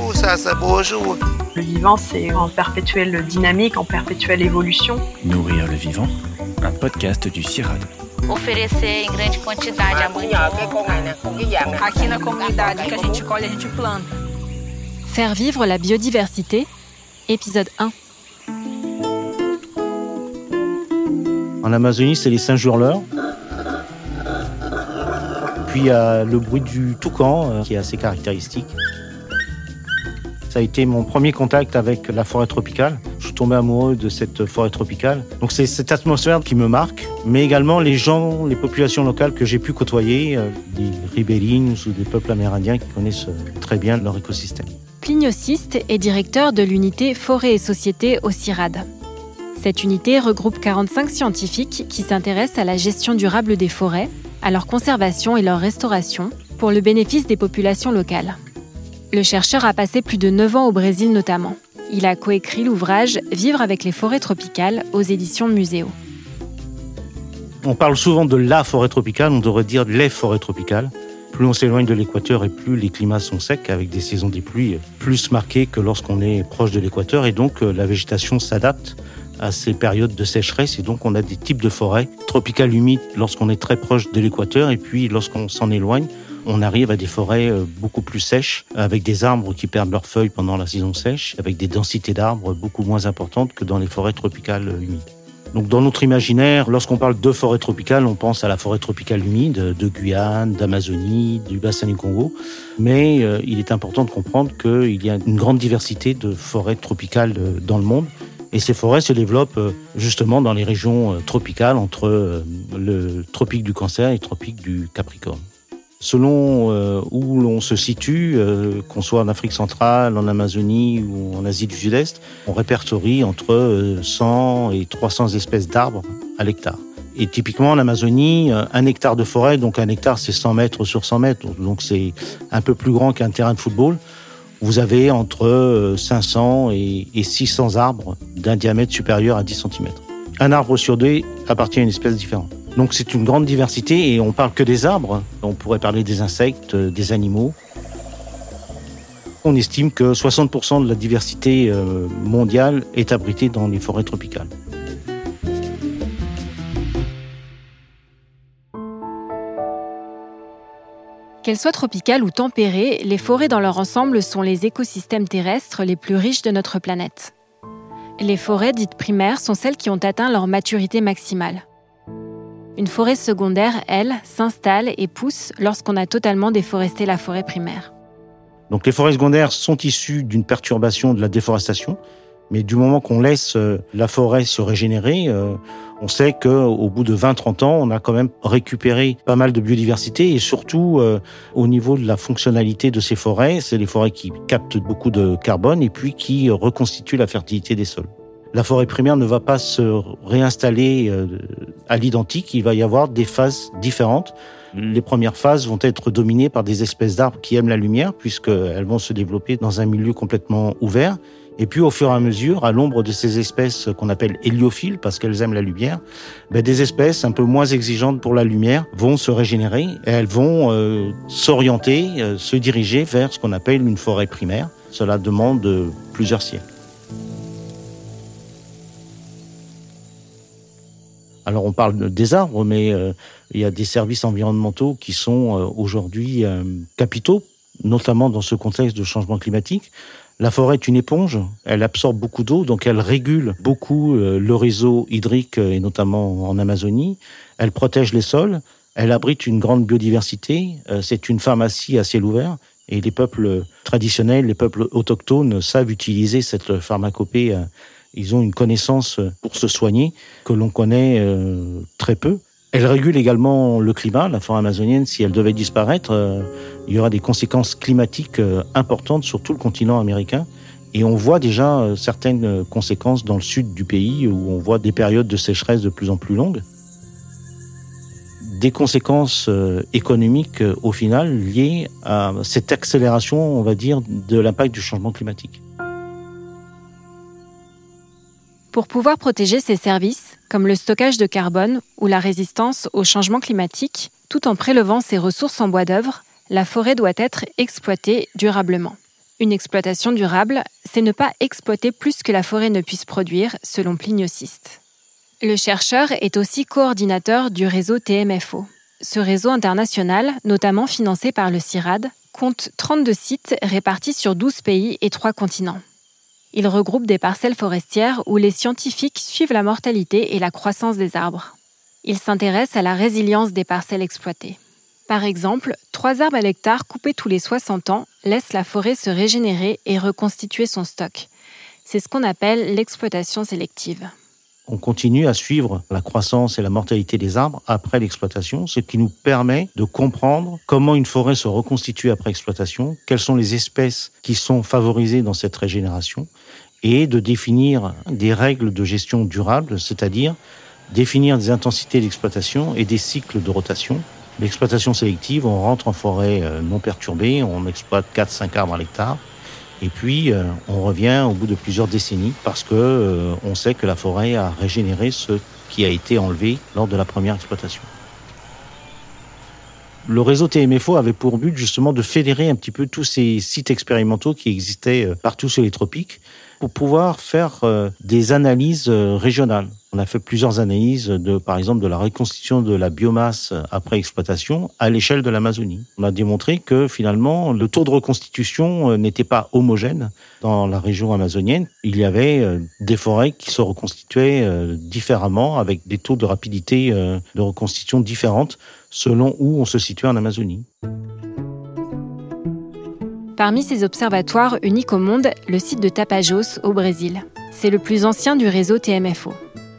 Oh, ça, ça bonjour. Le vivant, c'est en perpétuelle dynamique, en perpétuelle évolution. Nourrir le vivant, un podcast du CIRAD. oferecer em grande quantidade. Aqui na comunidade que a gente colhe, a gente planta. Faire vivre la biodiversité, épisode 1. En Amazonie, c'est les singes hurleurs. Puis a le bruit du toucan euh, qui est assez caractéristique. Ça a été mon premier contact avec la forêt tropicale. Je suis tombé amoureux de cette forêt tropicale. Donc c'est cette atmosphère qui me marque, mais également les gens, les populations locales que j'ai pu côtoyer, euh, des ribérines ou des peuples amérindiens qui connaissent euh, très bien leur écosystème. Plinio Siste est directeur de l'unité Forêt et Société au CIRAD. Cette unité regroupe 45 scientifiques qui s'intéressent à la gestion durable des forêts, à leur conservation et leur restauration, pour le bénéfice des populations locales. Le chercheur a passé plus de 9 ans au Brésil notamment. Il a coécrit l'ouvrage Vivre avec les forêts tropicales aux éditions Muséo. On parle souvent de la forêt tropicale, on devrait dire les forêts tropicales. Plus on s'éloigne de l'équateur et plus les climats sont secs, avec des saisons des pluies plus marquées que lorsqu'on est proche de l'équateur, et donc euh, la végétation s'adapte à ces périodes de sécheresse, et donc on a des types de forêts tropicales humides lorsqu'on est très proche de l'équateur, et puis lorsqu'on s'en éloigne, on arrive à des forêts euh, beaucoup plus sèches, avec des arbres qui perdent leurs feuilles pendant la saison sèche, avec des densités d'arbres beaucoup moins importantes que dans les forêts tropicales euh, humides. Donc dans notre imaginaire, lorsqu'on parle de forêt tropicale, on pense à la forêt tropicale humide de Guyane, d'Amazonie, du bassin du Congo. Mais euh, il est important de comprendre qu'il y a une grande diversité de forêts tropicales dans le monde. Et ces forêts se développent euh, justement dans les régions euh, tropicales entre euh, le tropique du Cancer et le tropique du Capricorne. Selon où l'on se situe, qu'on soit en Afrique centrale, en Amazonie ou en Asie du Sud-Est, on répertorie entre euh, 100 et 300 espèces d'arbres à l'hectare. Et typiquement en Amazonie, un hectare de forêt, donc un hectare c'est 100 mètres sur 100 mètres, donc c'est un peu plus grand qu'un terrain de football. Vous avez entre euh, 500 et et 600 arbres d'un diamètre supérieur à 10 cm. Un arbre sur deux appartient à une espèce différente. Donc c'est une grande diversité et on parle que des arbres. On pourrait parler des insectes, euh, des animaux. On estime que 60% de la diversité euh, mondiale est abritée dans les forêts tropicales. Qu'elles soient tropicales ou tempérées, les forêts dans leur ensemble sont les écosystèmes terrestres les plus riches de notre planète. Les forêts dites primaires sont celles qui ont atteint leur maturité maximale. Une forêt secondaire, elle, s'installe et pousse lorsqu'on a totalement déforesté la forêt primaire. Donc les forêts secondaires sont issues d'une perturbation de la déforestation, mais du moment qu'on laisse euh, la forêt se régénérer, euh, on sait qu'au bout de 20-30 ans, on a quand même récupéré pas mal de biodiversité et surtout euh, au niveau de la fonctionnalité de ces forêts, c'est les forêts qui captent beaucoup de carbone et puis qui euh, reconstituent la fertilité des sols. La forêt primaire ne va pas se réinstaller euh, à l'identique, il va y avoir des phases différentes. Les premières phases vont être dominées par des espèces d'arbres qui aiment la lumière, puisqu'elles vont se développer dans un milieu complètement ouvert. Et puis, au fur et à mesure, à l'ombre de ces espèces qu'on appelle héliophiles, parce qu'elles aiment la lumière, ben, des espèces un peu moins exigeantes pour la lumière vont se régénérer et elles vont euh, s'orienter, euh, se diriger vers ce qu'on appelle une forêt primaire. Cela demande euh, plusieurs siècles. Alors on parle des arbres, mais euh, il y a des services environnementaux qui sont euh, aujourd'hui capitaux, notamment dans ce contexte de changement climatique. La forêt est une éponge, elle absorbe beaucoup d'eau, donc elle régule beaucoup euh, le réseau hydrique, euh, et notamment en Amazonie. Elle protège les sols, elle abrite une grande biodiversité, euh, c'est une pharmacie à ciel ouvert, et les peuples traditionnels, les peuples autochtones savent utiliser cette pharmacopée. Ils ont une connaissance pour se soigner que l'on connaît très peu. Elle régule également le climat. La forêt amazonienne, si elle devait disparaître, euh, il y aura des conséquences climatiques euh, importantes sur tout le continent américain. Et on voit déjà euh, certaines conséquences dans le sud du pays où on voit des périodes de sécheresse de plus en plus longues. Des conséquences économiques au final liées à cette accélération, on va dire, de l'impact du changement climatique. Pour pouvoir protéger ces services, comme le stockage de carbone ou la résistance au changement climatique, tout en prélevant ces ressources en bois d'œuvre, la forêt doit être exploitée durablement. Une exploitation durable, c'est ne pas exploiter plus que la forêt ne puisse produire, selon Plinio Le chercheur est aussi coordinateur du réseau TMFO. Ce réseau international, notamment financé par le CIRAD, compte 32 sites répartis sur 12 pays et 3 continents. Il regroupe des parcelles forestières où les scientifiques suivent la mortalité et la croissance des arbres. Il s'intéresse à la résilience des parcelles exploitées. Par exemple, trois arbres à l'hectare coupés tous les 60 ans laissent la forêt se régénérer et reconstituer son stock. C'est ce qu'on appelle l'exploitation sélective. On continue à suivre la croissance et la mortalité des arbres après l'exploitation, ce qui nous permet de comprendre comment une forêt se reconstitue après exploitation, quelles sont les espèces qui sont favorisées dans cette régénération, et de définir des règles de gestion durable, c'est-à-dire définir des intensités d'exploitation et des cycles de rotation. L'exploitation sélective, on rentre en forêt euh, non perturbée, on exploite 4-5 arbres à l'hectare, et puis euh, on revient au bout de plusieurs décennies parce que euh, on sait que la forêt a régénéré ce qui a été enlevé lors de la première exploitation. Le réseau TMFO avait pour but justement de fédérer un petit peu tous ces sites expérimentaux qui existaient partout sur les tropiques pour pouvoir faire des analyses régionales. On a fait plusieurs analyses de, par exemple, de la reconstitution de la biomasse après exploitation à l'échelle de l'Amazonie. On a démontré que finalement, le taux de reconstitution euh, n'était pas homogène dans la région amazonienne. Il y avait euh, des forêts qui se reconstituaient euh, différemment avec des taux de rapidité de reconstitution différentes selon où on se situait en Amazonie. Parmi ces observatoires uniques au monde, le site de Tapajos au Brésil. C'est le plus ancien du réseau TMFO.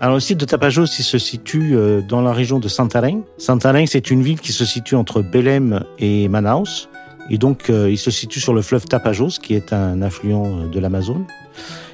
Alors le site de Tapajos, il se situe euh, dans la région de Santarém. Santarém, c'est une ville qui se situe entre Belém et Manaus. Et donc, euh, il se situe sur le fleuve Tapajos, qui est un affluent euh, de l'Amazone.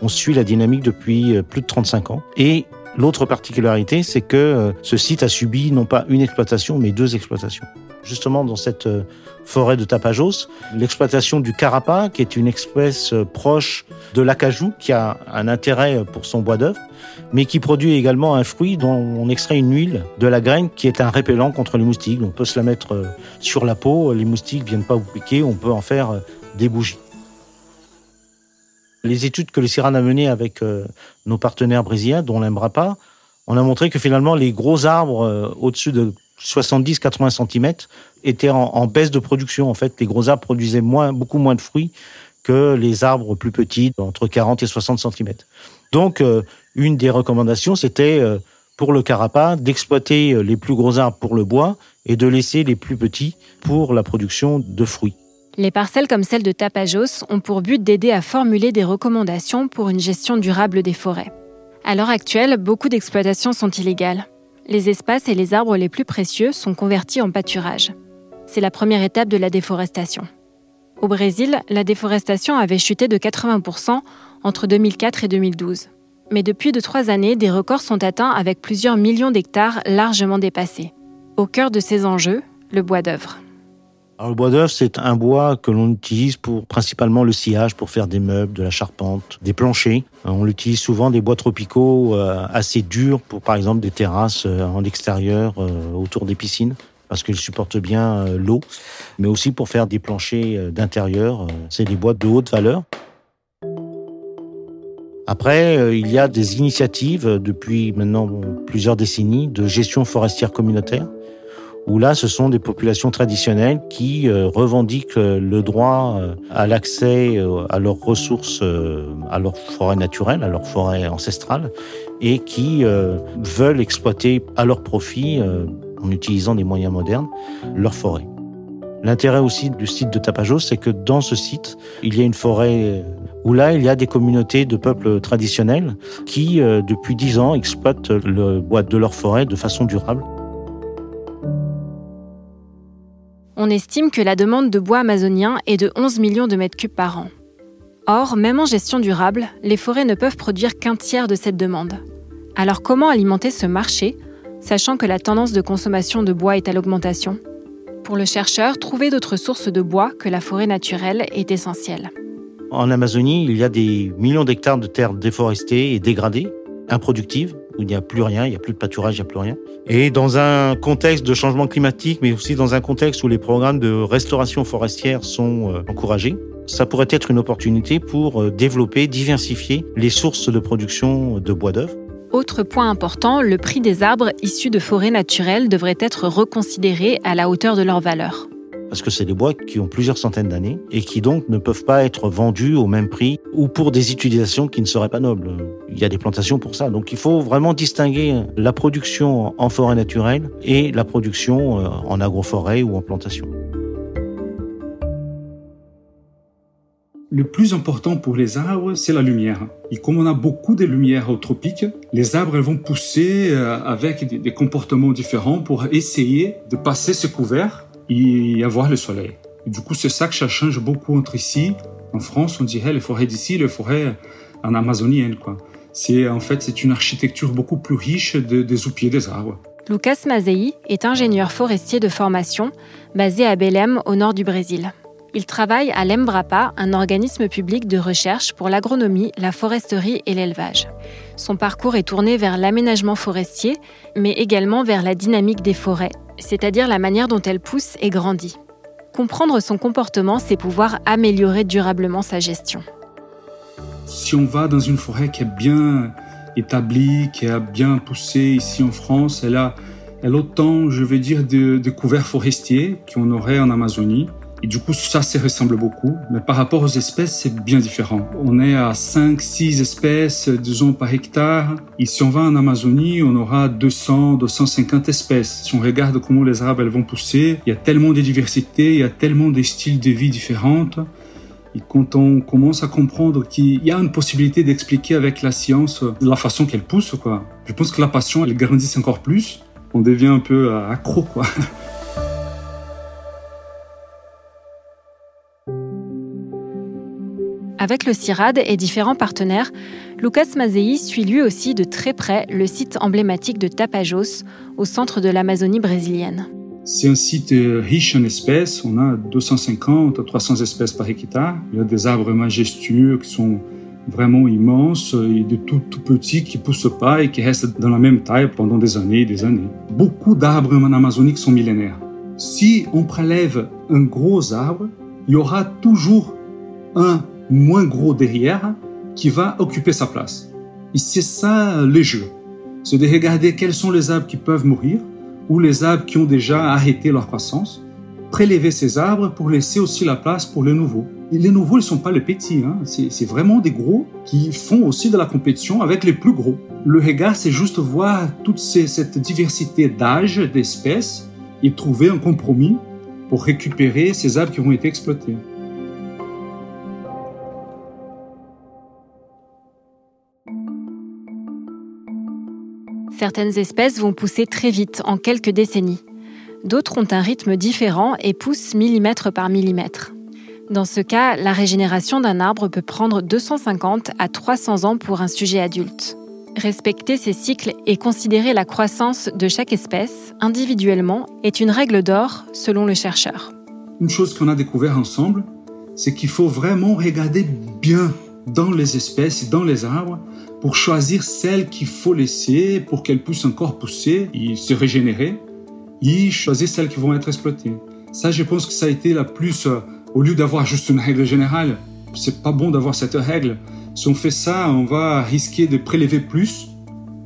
On suit la dynamique depuis plus de 35 ans. Et l'autre particularité, c'est que ce site a subi non pas une exploitation, mais deux exploitations. Justement, dans cette forêt de Tapajos, l'exploitation du carapa, qui est une espèce proche de l'acajou, qui a un intérêt pour son bois d'œuvre, mais qui produit également un fruit dont on extrait une huile de la graine qui est un répellent contre les moustiques. On peut se la mettre euh, sur la peau, les moustiques viennent pas vous piquer, on peut en faire euh, des bougies. Les études que le CIRAN a menées avec euh, nos partenaires brésiliens, dont l'Embrapa, on a montré que finalement les gros arbres au-dessus de 70-80 cm étaient en, baisse de production. En fait, les gros arbres produisaient beaucoup moins de fruits que les arbres plus petits, entre 40 et 60 cm. Donc, une des recommandations, c'était euh, pour le carapa d'exploiter euh, les plus gros arbres pour le bois et de laisser les plus petits pour la production de fruits. Les parcelles comme celle de Tapajos ont pour but d'aider à formuler des recommandations pour une gestion durable des forêts. À l'heure actuelle, beaucoup d'exploitations sont illégales. Les espaces et les arbres les plus précieux sont convertis en pâturage. C'est la première étape de la déforestation. Au Brésil, la déforestation avait chuté de 80% entre 2004 et 2012 mais depuis de trois années, des records sont atteints avec plusieurs millions d'hectares largement dépassés. Au cœur de ces enjeux, le bois d'œuvre. Le bois d'œuvre, c'est un bois que l'on utilise pour principalement le sillage, pour faire des meubles, de la charpente, des planchers. Euh, on l'utilise souvent des bois tropicaux euh, assez durs pour, par exemple, des terrasses euh, en extérieur autour des piscines parce qu'ils supportent bien l'eau, mais aussi pour faire des planchers d'intérieur. C'est des bois de haute valeur. Après, il y a des initiatives depuis maintenant plusieurs décennies de gestion forestière communautaire, où là, ce sont des populations traditionnelles qui euh, revendiquent le droit à l'accès à leurs ressources, à leur forêt naturelle, à leur forêt ancestrale, et qui veulent exploiter à leur profit, en utilisant des moyens modernes, leur forêt. L'intérêt aussi du site de Tapajos, c'est que dans ce site, il y a une forêt où là, il y a des communautés de peuples traditionnels qui, euh, depuis dix ans, exploitent le bois de leur forêt de façon durable. On estime que la demande de bois amazonien est de 11 millions de mètres cubes par an. Or, même en gestion durable, les forêts ne peuvent produire qu'un tiers de cette demande. Alors comment alimenter ce marché, sachant que la tendance de consommation de bois est à l'augmentation? Pour le chercheur, trouver d'autres sources de bois que la forêt naturelle est essentiel. En Amazonie, il y a des millions d'hectares de terres déforestées et dégradées, improductives, où il n'y a plus rien, il n'y a plus de pâturage, il n'y a plus rien. Et dans un contexte de changement climatique, mais aussi dans un contexte où les programmes de restauration forestière sont euh, encouragés, ça pourrait être une opportunité pour euh, développer, diversifier les sources de production de bois d'œuvre. Autre point important, le prix des arbres issus de forêts naturelles devrait être reconsidéré à la hauteur de leur valeur parce que c'est des bois qui ont plusieurs centaines d'années et qui donc ne peuvent pas être vendus au même prix ou pour des utilisations qui ne seraient pas nobles. Il y a des plantations pour ça. Donc il faut vraiment distinguer la production en forêt naturelle et la production euh, en agroforêt ou en plantation. Le plus important pour les arbres, c'est la lumière. Et comme on a beaucoup de lumière au tropique, les arbres vont pousser euh, avec des comportements différents pour essayer de passer ce couvert et avoir le soleil. du coup, c'est ça que ça change beaucoup entre ici, en France, on dirait les forêts d'ici, les forêts en amazonienne, quoi. C'est, en fait, c'est une architecture beaucoup plus riche de, des oupiers des arbres. Lucas Mazei est ingénieur forestier de formation, basé à Belém, au nord du Brésil. Il travaille à l'Embrapa, un organisme public de recherche pour l'agronomie, la foresterie et l'élevage. Son parcours est tourné vers l'aménagement forestier, mais également vers la dynamique des forêts, c'est-à-dire la manière dont elle pousse et grandit. Comprendre son comportement, c'est pouvoir améliorer durablement sa gestion. Si on va dans une forêt qui est bien établie, qui a bien poussé ici en France, elle a, autant, je vais dire, de, de couverts forestiers qu'on aurait en Amazonie. Et du coup, ça se ressemble beaucoup. Mais par rapport aux espèces, c'est bien différent. On est à 5, 6 espèces, disons, par hectare. Et si on va en Amazonie, on aura 200, 250 espèces. Si on regarde comment les arbres elles vont pousser, il y a tellement de diversité, il y a tellement de styles de vie différents. Et quand on commence à comprendre qu'il y a une possibilité d'expliquer avec la science la façon qu'elle pousse, quoi, je pense que la passion, elle grandit encore plus. On devient un peu accro, quoi. Avec le CIRAD et différents partenaires, Lucas Mazei suit lui aussi de très près le site emblématique de Tapajos, au centre de l'Amazonie brésilienne. C'est un site euh, riche en espèces. On a 250 à 300 espèces par hectare. Il y a des arbres majestueux qui sont vraiment immenses et de tout, petits qui poussent pas et qui restent dans la même taille pendant des années et des années. Beaucoup d'arbres en Amazonie sont millénaires. Si on prélève un gros arbre, il y aura toujours un moins gros derrière qui va occuper sa place. Et c'est ça le jeu. C'est de regarder quels sont les arbres qui peuvent mourir ou les arbres qui ont déjà arrêté leur croissance, prélever ces arbres pour laisser aussi la place pour les nouveaux. Et les nouveaux, ils sont pas les petits, hein. c'est vraiment des gros qui font aussi de la compétition avec les plus gros. Le regard, c'est juste voir toute cette diversité d'âge, d'espèces, et trouver un compromis pour récupérer ces arbres qui ont été exploités. Certaines espèces vont pousser très vite, en quelques décennies. D'autres ont un rythme différent et poussent millimètre par millimètre. Dans ce cas, la régénération d'un arbre peut prendre 250 à 300 ans pour un sujet adulte. Respecter ces cycles et considérer la croissance de chaque espèce individuellement est une règle d'or selon le chercheur. Une chose qu'on a découvert ensemble, c'est qu'il faut vraiment regarder bien dans les espèces et dans les arbres pour choisir celles qu'il faut laisser pour qu'elles puissent encore pousser et se régénérer et choisir celles qui vont être exploitées. Ça, je pense que ça a été la plus, euh, au lieu d'avoir juste une règle générale, c'est pas bon d'avoir cette règle. Si on fait ça, on va risquer de prélever plus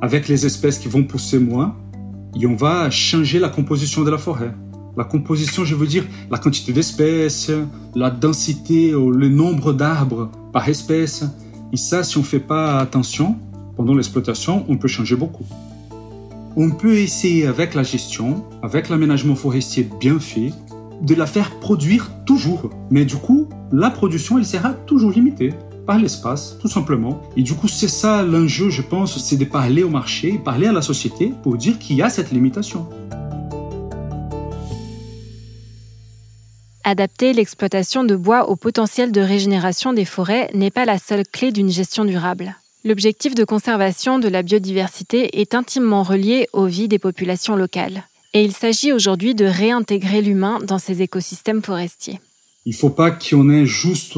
avec les espèces qui vont pousser moins et on va changer la composition de la forêt. La composition, je veux dire la quantité d'espèces, la densité le nombre d'arbres par espèce, et ça, si on ne fait pas attention, pendant l'exploitation, on peut changer beaucoup. On peut essayer avec la gestion, avec l'aménagement forestier bien fait, de la faire produire toujours. Mais du coup, la production, elle sera toujours limitée par l'espace, tout simplement. Et du coup, c'est ça l'enjeu, je pense, c'est de parler au marché, parler à la société pour dire qu'il y a cette limitation. Adapter l'exploitation de bois au potentiel de régénération des forêts n'est pas la seule clé d'une gestion durable. L'objectif de conservation de la biodiversité est intimement relié aux vies des populations locales. Et il s'agit aujourd'hui de réintégrer l'humain dans ces écosystèmes forestiers. Il ne faut pas qu'on ait juste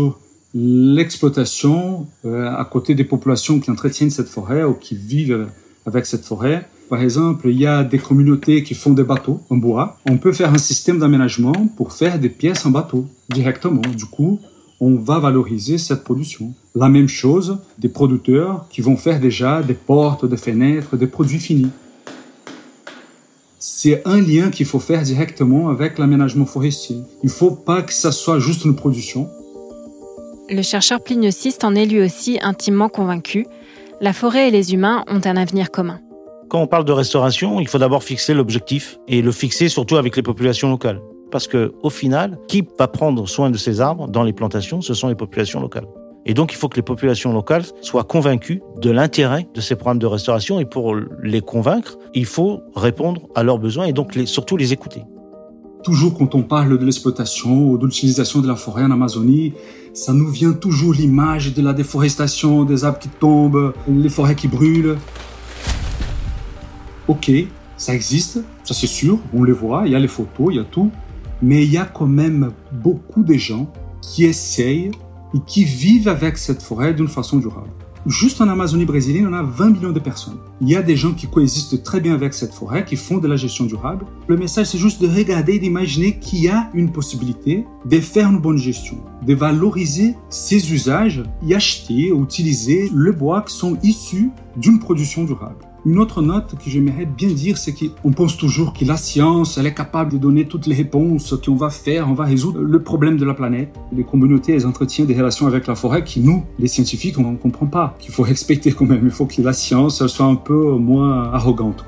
l'exploitation euh, à côté des populations qui entretiennent cette forêt ou qui vivent avec cette forêt. Par exemple, il y a des communautés qui font des bateaux en bois. On peut faire un système d'aménagement pour faire des pièces en bateau directement. Du coup, on va valoriser cette production. La même chose des producteurs qui vont faire déjà des portes, des fenêtres, des produits finis. C'est un lien qu'il faut faire directement avec l'aménagement forestier. Il ne faut pas que ça soit juste une production. Le chercheur pliniociste en est lui aussi intimement convaincu. La forêt et les humains ont un avenir commun. Quand on parle de restauration, il faut d'abord fixer l'objectif et le fixer surtout avec les populations locales. Parce que, au final, qui va prendre soin de ces arbres dans les plantations Ce sont les populations locales. Et donc, il faut que les populations locales soient convaincues de l'intérêt de ces programmes de restauration. Et pour les convaincre, il faut répondre à leurs besoins et donc surtout les écouter. Toujours quand on parle de l'exploitation ou de l'utilisation de la forêt en Amazonie, ça nous vient toujours l'image de la déforestation, des arbres qui tombent, les forêts qui brûlent. Ok, ça existe, ça c'est sûr, on les voit, il y a les photos, il y a tout. Mais il y a quand même beaucoup de gens qui essayent et qui vivent avec cette forêt d'une façon durable. Juste en Amazonie brésilienne, on a 20 millions de personnes. Il y a des gens qui coexistent très bien avec cette forêt, qui font de la gestion durable. Le message, c'est juste de regarder et d'imaginer qu'il y a une possibilité de faire une bonne gestion, de valoriser ces usages et acheter utiliser le bois qui sont issus d'une production durable. Une autre note que j'aimerais bien dire, c'est qu'on pense toujours que la science, elle est capable de donner toutes les réponses qu'on va faire, on va résoudre le problème de la planète. Les communautés, elles entretiennent des relations avec la forêt qui, nous, les scientifiques, on ne comprend pas, qu'il faut respecter quand même. Il faut que la science soit un peu moins arrogante.